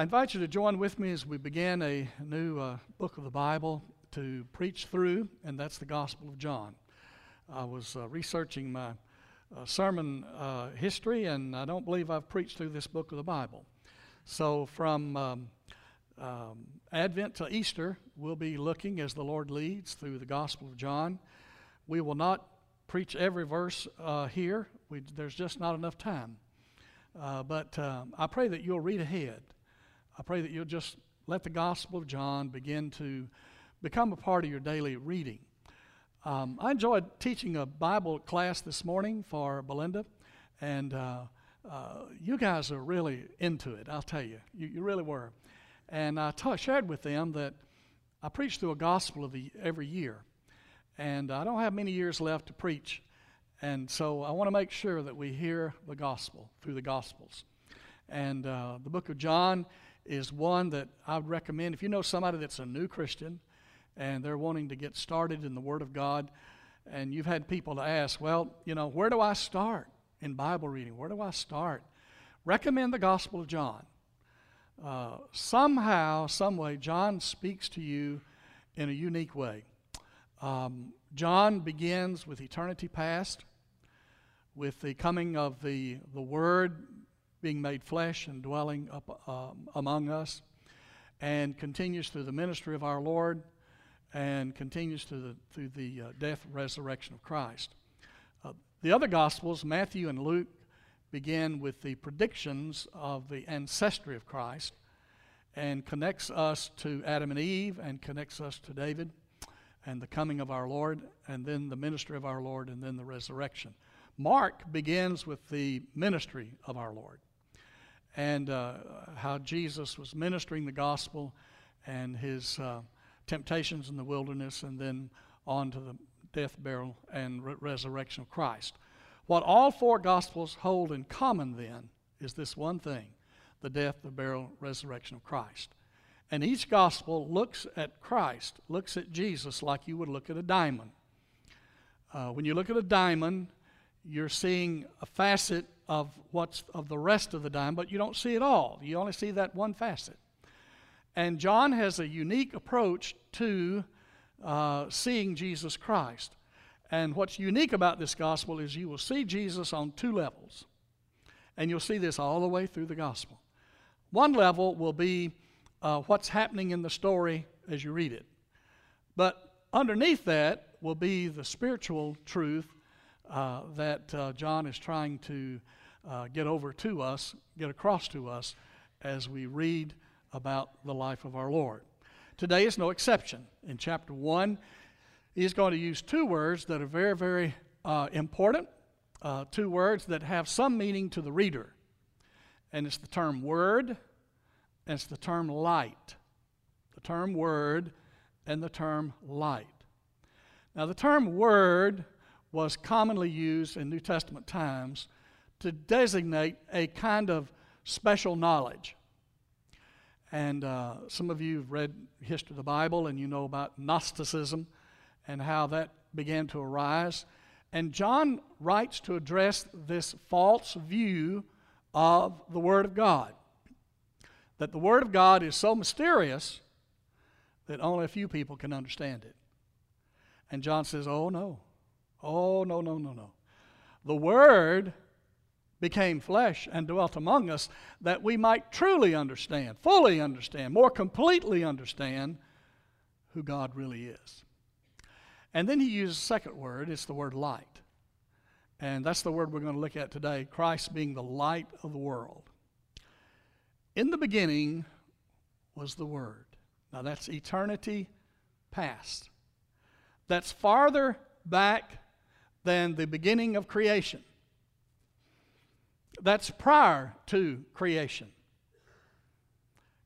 I invite you to join with me as we begin a new uh, book of the Bible to preach through, and that's the Gospel of John. I was uh, researching my uh, sermon uh, history, and I don't believe I've preached through this book of the Bible. So, from um, um, Advent to Easter, we'll be looking as the Lord leads through the Gospel of John. We will not preach every verse uh, here, we, there's just not enough time. Uh, but um, I pray that you'll read ahead. I pray that you'll just let the Gospel of John begin to become a part of your daily reading. Um, I enjoyed teaching a Bible class this morning for Belinda, and uh, uh, you guys are really into it, I'll tell you. You, you really were. And I shared with them that I preach through a gospel of the, every year, and I don't have many years left to preach. And so I want to make sure that we hear the gospel through the gospels. And uh, the book of John is one that I would recommend if you know somebody that's a new Christian and they're wanting to get started in the Word of God, and you've had people to ask, well, you know, where do I start in Bible reading? Where do I start? Recommend the Gospel of John. Uh, somehow, some way, John speaks to you in a unique way. Um, John begins with eternity past, with the coming of the, the Word being made flesh and dwelling up, um, among us, and continues through the ministry of our Lord, and continues through the, through the uh, death and resurrection of Christ. Uh, the other Gospels, Matthew and Luke, begin with the predictions of the ancestry of Christ and connects us to Adam and Eve and connects us to David and the coming of our Lord, and then the ministry of our Lord, and then the resurrection. Mark begins with the ministry of our Lord and uh, how Jesus was ministering the gospel and his uh, temptations in the wilderness, and then on to the death, burial, and re- resurrection of Christ. What all four gospels hold in common then is this one thing the death, the burial, resurrection of Christ. And each gospel looks at Christ, looks at Jesus like you would look at a diamond. Uh, when you look at a diamond, you're seeing a facet of what's of the rest of the diamond, but you don't see it all. You only see that one facet. And John has a unique approach to uh, seeing Jesus Christ. And what's unique about this gospel is you will see Jesus on two levels. And you'll see this all the way through the gospel. One level will be uh, what's happening in the story as you read it. But underneath that will be the spiritual truth uh, that uh, John is trying to uh, get over to us, get across to us as we read about the life of our Lord. Today is no exception. In chapter 1, he's going to use two words that are very, very uh, important, uh, two words that have some meaning to the reader. And it's the term word and it's the term light. The term word and the term light. Now, the term word was commonly used in New Testament times to designate a kind of special knowledge. And uh, some of you have read history of the Bible and you know about Gnosticism and how that began to arise. And John writes to address this false view of the Word of God. That the Word of God is so mysterious that only a few people can understand it. And John says, Oh, no. Oh, no, no, no, no. The Word became flesh and dwelt among us that we might truly understand, fully understand, more completely understand who God really is. And then he uses a second word, it's the word light. And that's the word we're going to look at today Christ being the light of the world. In the beginning was the Word. Now that's eternity past. That's farther back than the beginning of creation. That's prior to creation.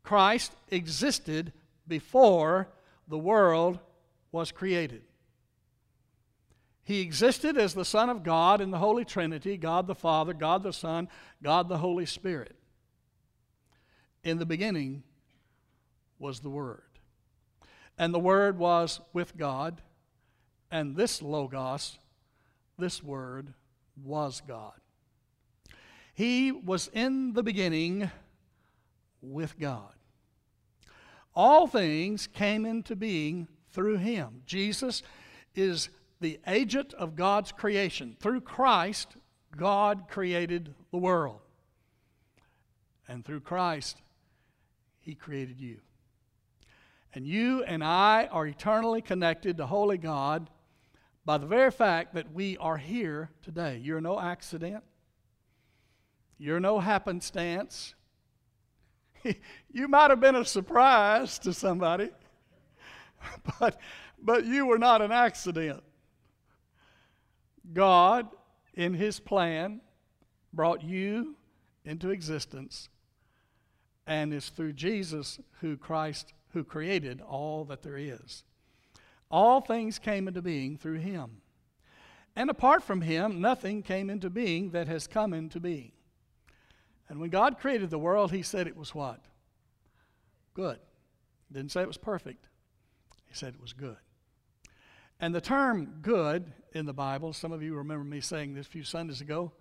Christ existed before the world was created. He existed as the Son of God in the Holy Trinity God the Father, God the Son, God the Holy Spirit. In the beginning was the Word. And the Word was with God, and this Logos, this Word, was God. He was in the beginning with God. All things came into being through him. Jesus is the agent of God's creation. Through Christ, God created the world. And through Christ, he created you. And you and I are eternally connected to Holy God by the very fact that we are here today. You're no accident, you're no happenstance. you might have been a surprise to somebody, but, but you were not an accident. God, in His plan, brought you into existence, and it's through Jesus who Christ who created all that there is. All things came into being through him. And apart from him, nothing came into being that has come into being. And when God created the world, he said it was what? Good. Didn't say it was perfect. He said it was good. And the term good in the Bible, some of you remember me saying this a few Sundays ago,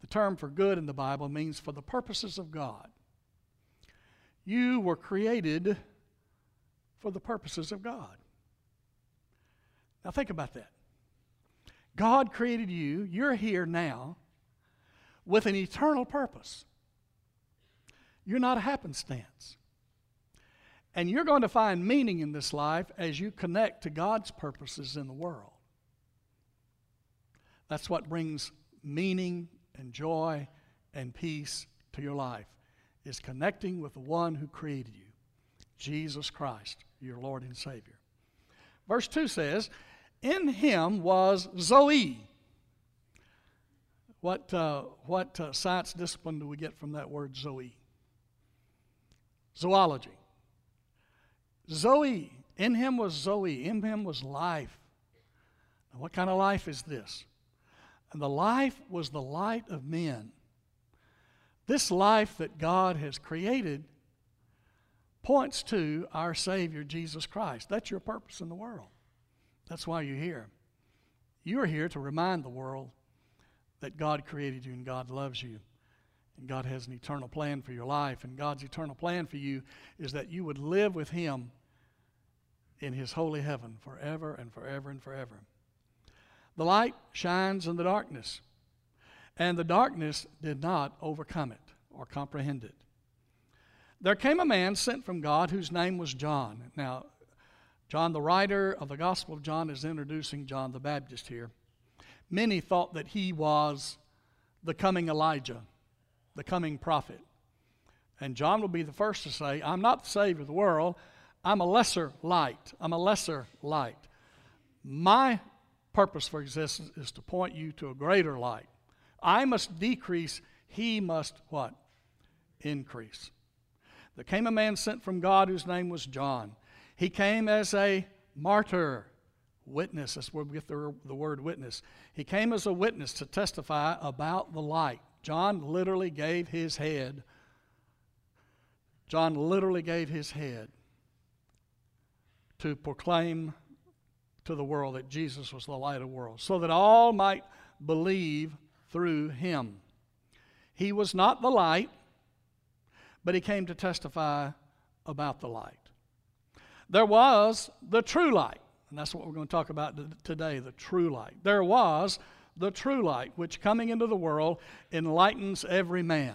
the term for good in the Bible means for the purposes of God. You were created for the purposes of God. Now, think about that. God created you, you're here now with an eternal purpose. You're not a happenstance. And you're going to find meaning in this life as you connect to God's purposes in the world. That's what brings meaning and joy and peace to your life is connecting with the one who created you, Jesus Christ your Lord and Savior. Verse 2 says, In him was Zoe. What, uh, what uh, science discipline do we get from that word Zoe? Zoology. Zoe. In him was Zoe. In him was life. Now, what kind of life is this? And the life was the light of men. This life that God has created points to our Savior, Jesus Christ. That's your purpose in the world. That's why you're here. You're here to remind the world that God created you and God loves you. And God has an eternal plan for your life. And God's eternal plan for you is that you would live with Him in His holy heaven forever and forever and forever. The light shines in the darkness, and the darkness did not overcome it or comprehend it. There came a man sent from God whose name was John. Now, John, the writer of the Gospel of John, is introducing John the Baptist here. Many thought that he was the coming Elijah, the coming prophet. And John will be the first to say, I'm not the Savior of the world. I'm a lesser light. I'm a lesser light. My purpose for existence is to point you to a greater light. I must decrease, he must what? Increase. There came a man sent from God whose name was John. He came as a martyr, witness. That's where we get the, the word witness. He came as a witness to testify about the light. John literally gave his head. John literally gave his head to proclaim to the world that Jesus was the light of the world, so that all might believe through him. He was not the light, but he came to testify about the light. There was the true light, and that's what we're going to talk about today the true light. There was the true light, which coming into the world enlightens every man.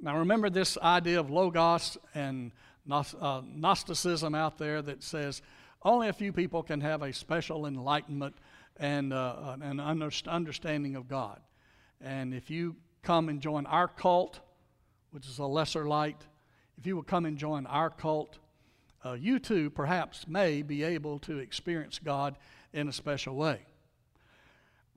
Now, remember this idea of Logos and uh, Gnosticism out there that says only a few people can have a special enlightenment and uh, an understanding of God. And if you come and join our cult, which is a lesser light, if you will come and join our cult, uh, you too perhaps may be able to experience God in a special way.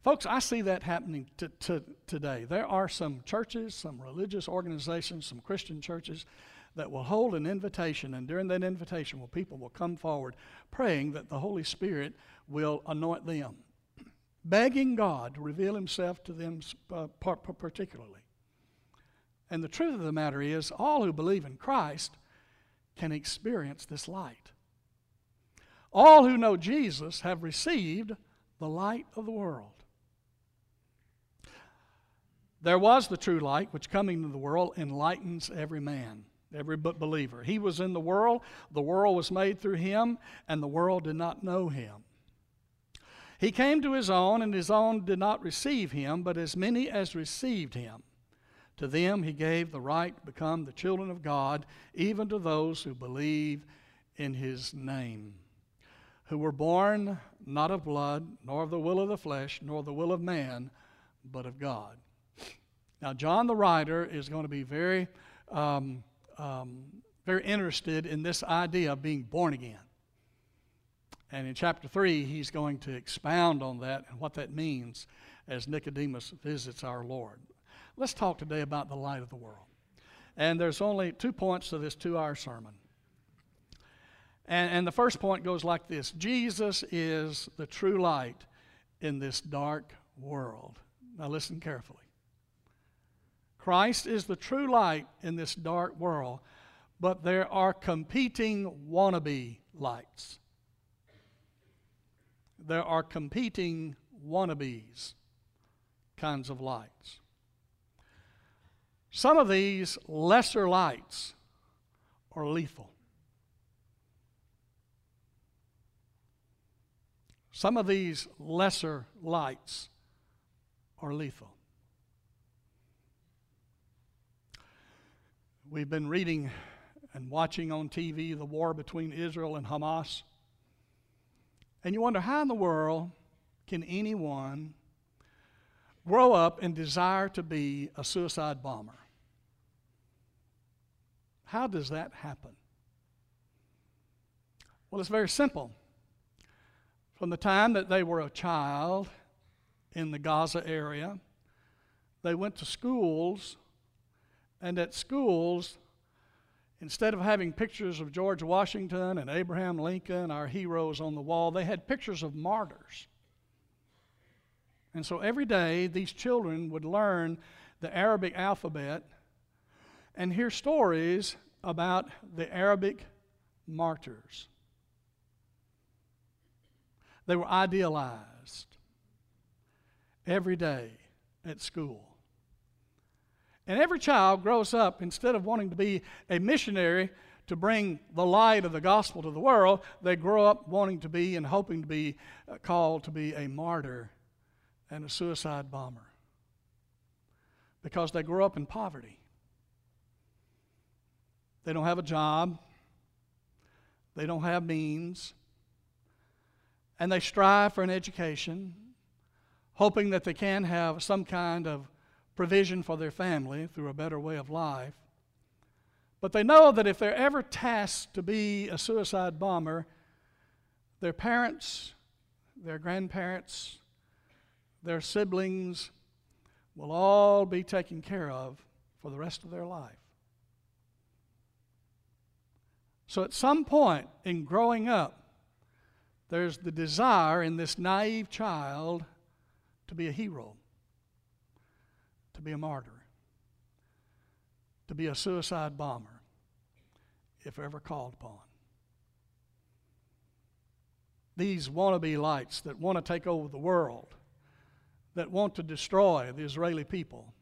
Folks, I see that happening t- t- today. There are some churches, some religious organizations, some Christian churches that will hold an invitation, and during that invitation, well, people will come forward praying that the Holy Spirit will anoint them, begging God to reveal Himself to them uh, particularly. And the truth of the matter is, all who believe in Christ can experience this light. All who know Jesus have received the light of the world. There was the true light, which coming into the world enlightens every man. every believer. He was in the world, the world was made through him, and the world did not know him. He came to his own, and his own did not receive him, but as many as received him, to them he gave the right to become the children of God, even to those who believe in his name, who were born not of blood, nor of the will of the flesh, nor the will of man, but of God. Now, John the writer is going to be very, um, um, very interested in this idea of being born again. And in chapter 3, he's going to expound on that and what that means as Nicodemus visits our Lord. Let's talk today about the light of the world. And there's only two points to this two hour sermon. And, and the first point goes like this Jesus is the true light in this dark world. Now, listen carefully. Christ is the true light in this dark world, but there are competing wannabe lights there are competing wannabes kinds of lights. Some of these lesser lights are lethal. Some of these lesser lights are lethal. We've been reading and watching on TV the war between Israel and Hamas. And you wonder how in the world can anyone grow up and desire to be a suicide bomber? How does that happen? Well, it's very simple. From the time that they were a child in the Gaza area, they went to schools, and at schools, Instead of having pictures of George Washington and Abraham Lincoln, our heroes, on the wall, they had pictures of martyrs. And so every day, these children would learn the Arabic alphabet and hear stories about the Arabic martyrs. They were idealized every day at school. And every child grows up, instead of wanting to be a missionary to bring the light of the gospel to the world, they grow up wanting to be and hoping to be uh, called to be a martyr and a suicide bomber. Because they grow up in poverty. They don't have a job, they don't have means, and they strive for an education, hoping that they can have some kind of provision for their family through a better way of life. But they know that if they're ever tasked to be a suicide bomber, their parents, their grandparents, their siblings will all be taken care of for the rest of their life. So at some point in growing up, there's the desire in this naive child to be a hero to be a martyr, to be a suicide bomber, if ever called upon. These wannabe lights that want to take over the world, that want to destroy the Israeli people,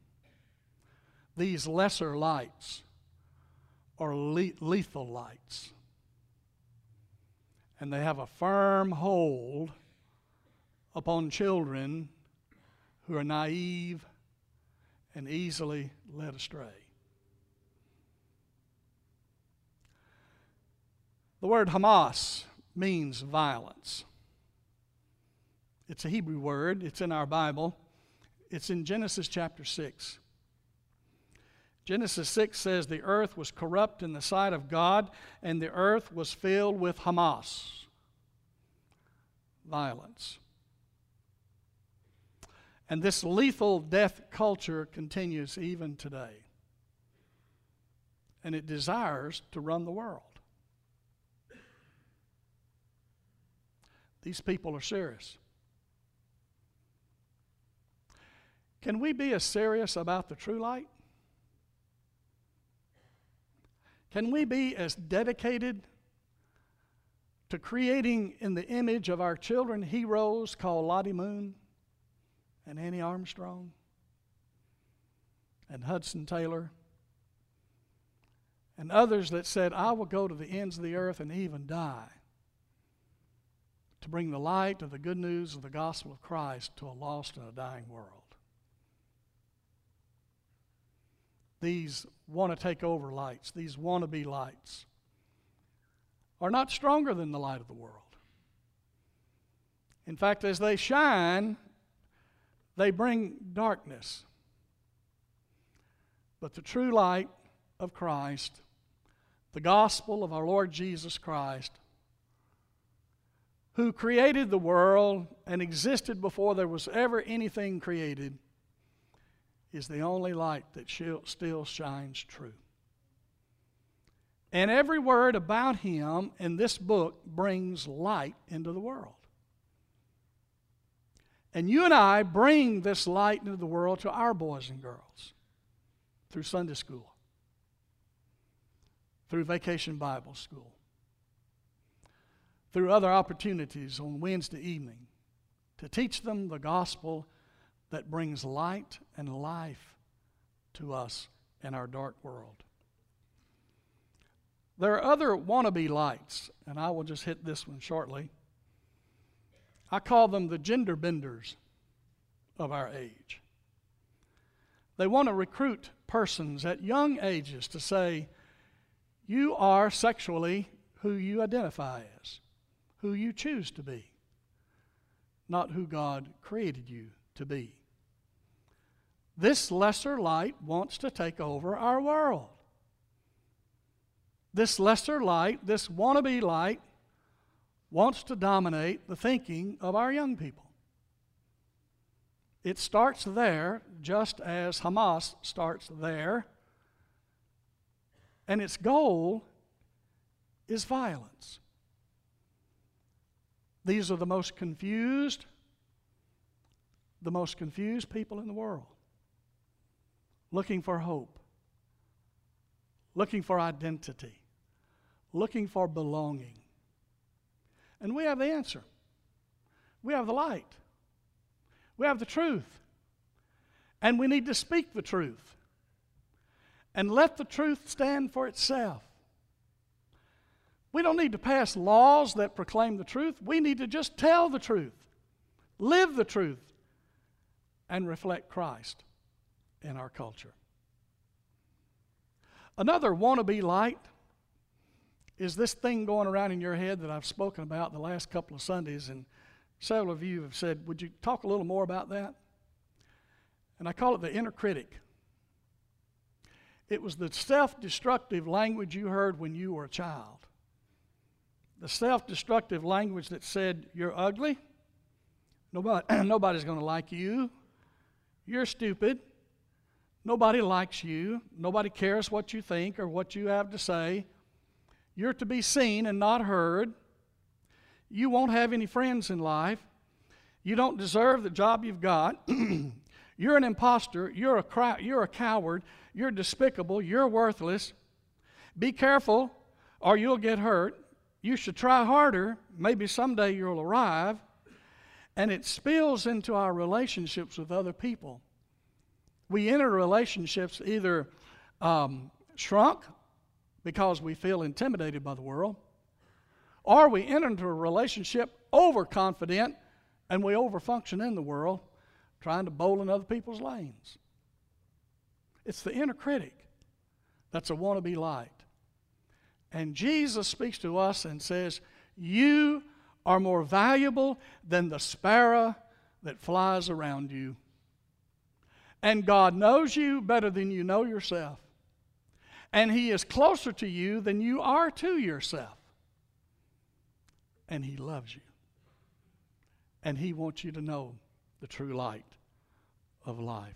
these lesser lights are le- lethal lights. And they have a firm hold upon children who are naive and easily led astray. The word Hamas means violence. It's a Hebrew word, it's in our Bible. It's in Genesis chapter 6. Genesis 6 says, The earth was corrupt in the sight of God, and the earth was filled with Hamas, violence. And this lethal death culture continues even today. And it desires to run the world. These people are serious. Can we be as serious about the true light? Can we be as dedicated to creating in the image of our children heroes called Lottie Moon? And Annie Armstrong and Hudson Taylor and others that said, I will go to the ends of the earth and even die to bring the light of the good news of the gospel of Christ to a lost and a dying world. These want to take over lights, these wannabe lights, are not stronger than the light of the world. In fact, as they shine, they bring darkness. But the true light of Christ, the gospel of our Lord Jesus Christ, who created the world and existed before there was ever anything created, is the only light that still shines true. And every word about him in this book brings light into the world. And you and I bring this light into the world to our boys and girls through Sunday school, through vacation Bible school, through other opportunities on Wednesday evening to teach them the gospel that brings light and life to us in our dark world. There are other wannabe lights, and I will just hit this one shortly. I call them the gender benders of our age. They want to recruit persons at young ages to say, You are sexually who you identify as, who you choose to be, not who God created you to be. This lesser light wants to take over our world. This lesser light, this wannabe light, wants to dominate the thinking of our young people. It starts there, just as Hamas starts there, and its goal is violence. These are the most confused, the most confused people in the world, looking for hope, looking for identity, looking for belonging. And we have the answer. We have the light. We have the truth. And we need to speak the truth. And let the truth stand for itself. We don't need to pass laws that proclaim the truth. We need to just tell the truth, live the truth, and reflect Christ in our culture. Another wannabe light is this thing going around in your head that I've spoken about the last couple of Sundays, and several of you have said, Would you talk a little more about that? And I call it the inner critic. It was the self destructive language you heard when you were a child. The self destructive language that said, You're ugly. Nobody, nobody's going to like you. You're stupid. Nobody likes you. Nobody cares what you think or what you have to say. You're to be seen and not heard. You won't have any friends in life. You don't deserve the job you've got. you're an impostor. You're a, you're a coward. You're despicable. You're worthless. Be careful or you'll get hurt. You should try harder. Maybe someday you'll arrive. And it spills into our relationships with other people. We enter relationships either um, shrunk because we feel intimidated by the world, or we enter into a relationship overconfident and we overfunction in the world trying to bowl in other people's lanes. It's the inner critic that's a wannabe light. And Jesus speaks to us and says, You are more valuable than the sparrow that flies around you. And God knows you better than you know yourself and He is closer to you than you are to yourself. And He loves you. And He wants you to know the true light of life.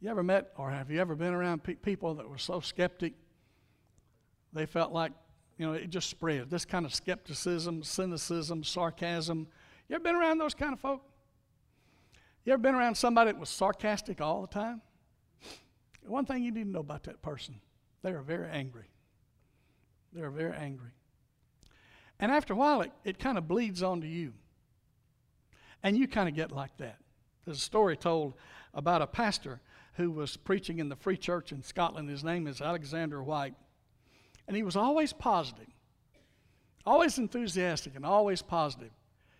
You ever met or have you ever been around pe- people that were so skeptic? They felt like, you know, it just spread. This kind of skepticism, cynicism, sarcasm. You ever been around those kind of folk? You ever been around somebody that was sarcastic all the time? One thing you need to know about that person they are very angry. They are very angry. And after a while, it, it kind of bleeds onto you. And you kind of get like that. There's a story told about a pastor who was preaching in the Free Church in Scotland. His name is Alexander Whyte. And he was always positive, always enthusiastic, and always positive.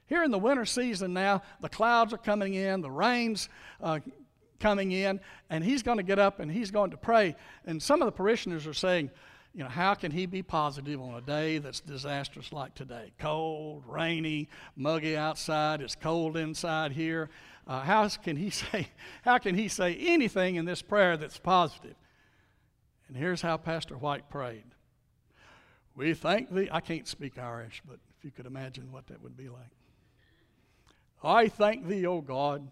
Here in the winter season now, the clouds are coming in, the rain's uh, coming in, and he's going to get up and he's going to pray. And some of the parishioners are saying, you know, how can he be positive on a day that's disastrous like today? Cold, rainy, muggy outside, it's cold inside here. Uh, how can he say how can he say anything in this prayer that's positive? And here's how Pastor Whyte prayed. We thank thee. I can't speak Irish, but if you could imagine what that would be like. I thank thee, O God,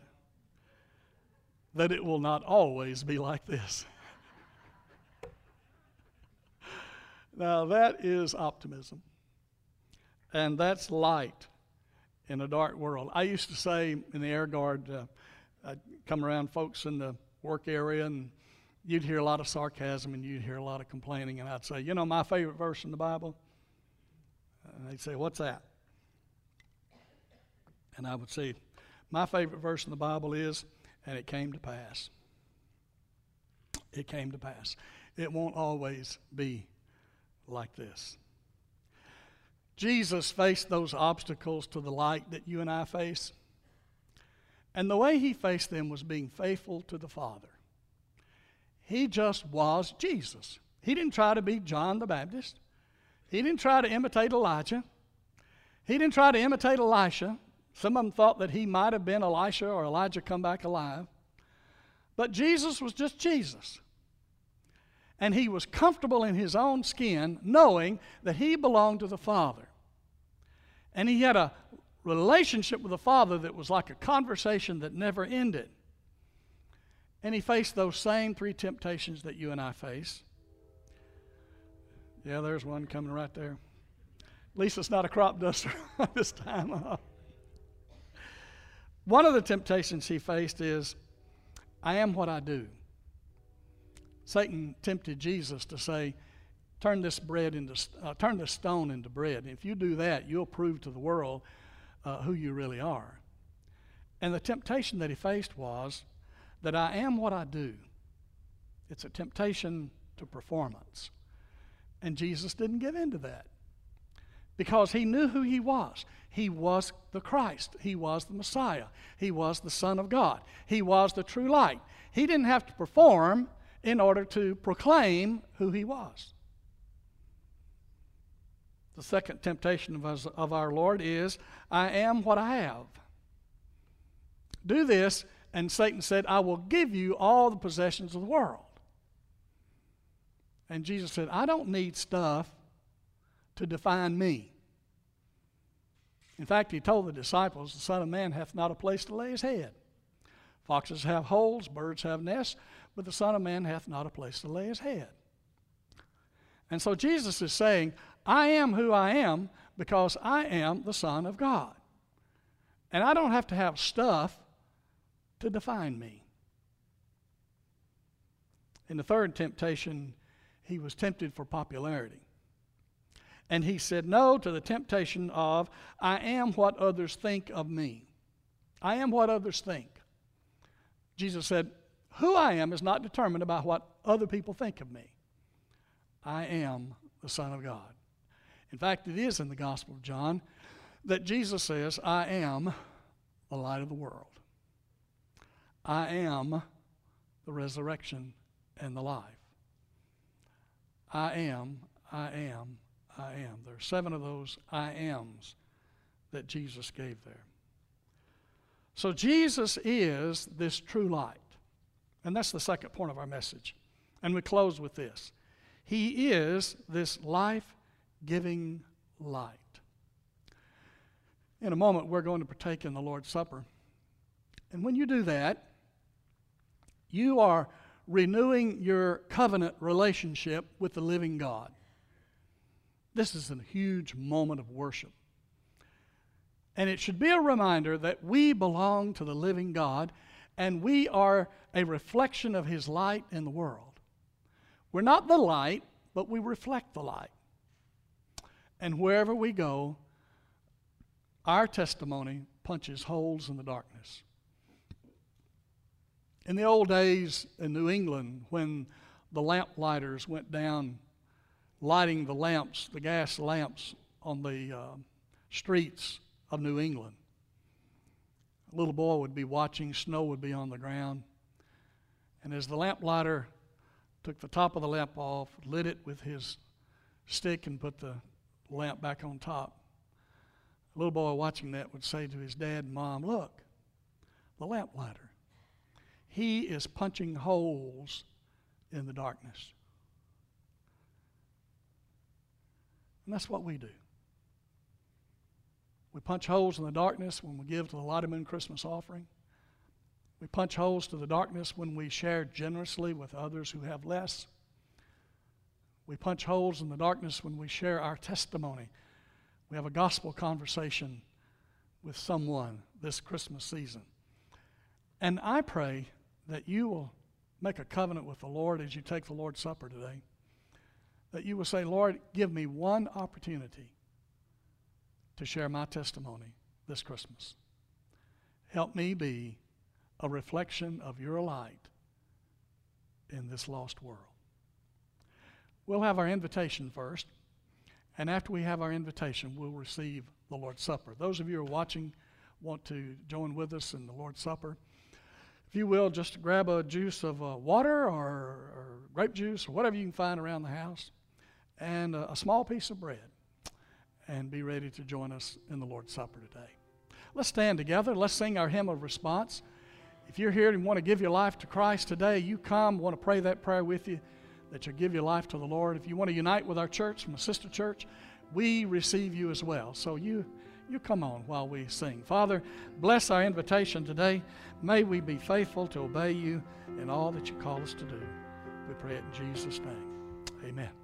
that it will not always be like this. Now, that is optimism. And that's light in a dark world. I used to say in the Air Guard, uh, I'd come around folks in the work area, and you'd hear a lot of sarcasm and you'd hear a lot of complaining. And I'd say, You know, my favorite verse in the Bible? And they'd say, What's that? And I would say, My favorite verse in the Bible is, And it came to pass. It came to pass. It won't always be like this. Jesus faced those obstacles to the light that you and I face. And the way he faced them was being faithful to the Father. He just was Jesus. He didn't try to be John the Baptist. He didn't try to imitate Elijah. He didn't try to imitate Elisha. Some of them thought that he might have been Elisha or Elijah come back alive. But Jesus was just Jesus and he was comfortable in his own skin, knowing that he belonged to the Father. And he had a relationship with the Father that was like a conversation that never ended. And he faced those same three temptations that you and I face. Yeah, there's one coming right there. At least it's not a crop duster this time. One of the temptations he faced is I am what I do. Satan tempted Jesus to say, turn this bread into uh, turn this stone into bread. If you do that, you'll prove to the world uh, who you really are. And the temptation that he faced was that I am what I do. It's a temptation to performance. And Jesus didn't give in to that because he knew who he was. He was the Christ. He was the Messiah. He was the Son of God. He was the true light. He didn't have to perform in order to proclaim who he was. The second temptation of, us, of our Lord is, I am what I have. Do this, and Satan said, I will give you all the possessions of the world. And Jesus said, I don't need stuff to define me. In fact, he told the disciples, The Son of Man hath not a place to lay his head. Foxes have holes, birds have nests, but the Son of Man hath not a place to lay his head. And so Jesus is saying, I am who I am because I am the Son of God. And I don't have to have stuff to define me. In the third temptation, he was tempted for popularity. And he said no to the temptation of, I am what others think of me. I am what others think. Jesus said, who I am is not determined by what other people think of me. I am the Son of God. In fact, it is in the Gospel of John that Jesus says, I am the light of the world. I am the resurrection and the life. I am, I am, I am. There are seven of those I ams that Jesus gave there. So Jesus is this true light. And that's the second point of our message. And we close with this He is this life giving light. In a moment, we're going to partake in the Lord's Supper. And when you do that, you are renewing your covenant relationship with the living God. This is a huge moment of worship. And it should be a reminder that we belong to the living God and we are a reflection of His light in the world. We're not the light, but we reflect the light. And wherever we go, our testimony punches holes in the darkness. In the old days in New England, when the lamplighters went down lighting the lamps, the gas lamps on the uh, streets of New England, a little boy would be watching, snow would be on the ground. And as the lamplighter took the top of the lamp off, lit it with his stick, and put the lamp back on top, a little boy watching that would say to his dad and mom, Look, the lamplighter. He is punching holes in the darkness. And that's what we do. We punch holes in the darkness when we give to the Lottie Moon Christmas offering. We punch holes to the darkness when we share generously with others who have less. We punch holes in the darkness when we share our testimony. We have a gospel conversation with someone this Christmas season. And I pray that you will make a covenant with the Lord as you take the Lord's Supper today. That you will say, Lord, give me one opportunity to share my testimony this Christmas. Help me be a reflection of your light in this lost world. We'll have our invitation first, and after we have our invitation, we'll receive the Lord's Supper. Those of you who are watching want to join with us in the Lord's Supper. If you will, just grab a juice of uh, water or, or, grape juice or whatever you can find around the house, and a, a small piece of bread, and be ready to join us in the Lord's Supper today. Let's stand together. Let's sing our hymn of response. If you're here and want to give your life to Christ today, you come, want to pray that prayer with you, that you give your life to the Lord. If you want to unite with our church a sister church, we receive you as well. So you you come on while we sing. Father, bless our invitation today. May we be faithful to obey you in all that you call us to do. We pray it in Jesus' name. Amen.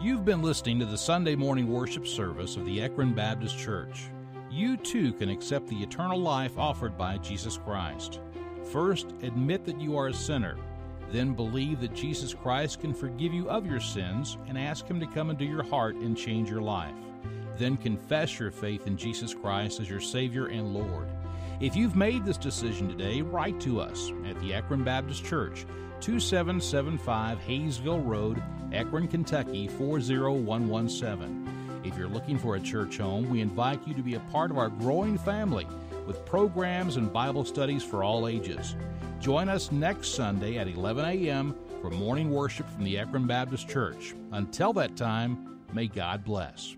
You've been listening to the Sunday morning worship service of the Ekron Baptist Church. You too can accept the eternal life offered by Jesus Christ. First, admit that you are a sinner. Then believe that Jesus Christ can forgive you of your sins and ask Him to come into your heart and change your life then confess your faith in Jesus Christ as your Savior and Lord. If you've made this decision today, write to us at the Ekron Baptist Church, 2775 Hayesville Road, Ekron, Kentucky 40117. If you're looking for a church home, we invite you to be a part of our growing family with programs and Bible studies for all ages. Join us next Sunday at 11 a.m. for morning worship from the Ekron Baptist Church. Until that time, may God bless.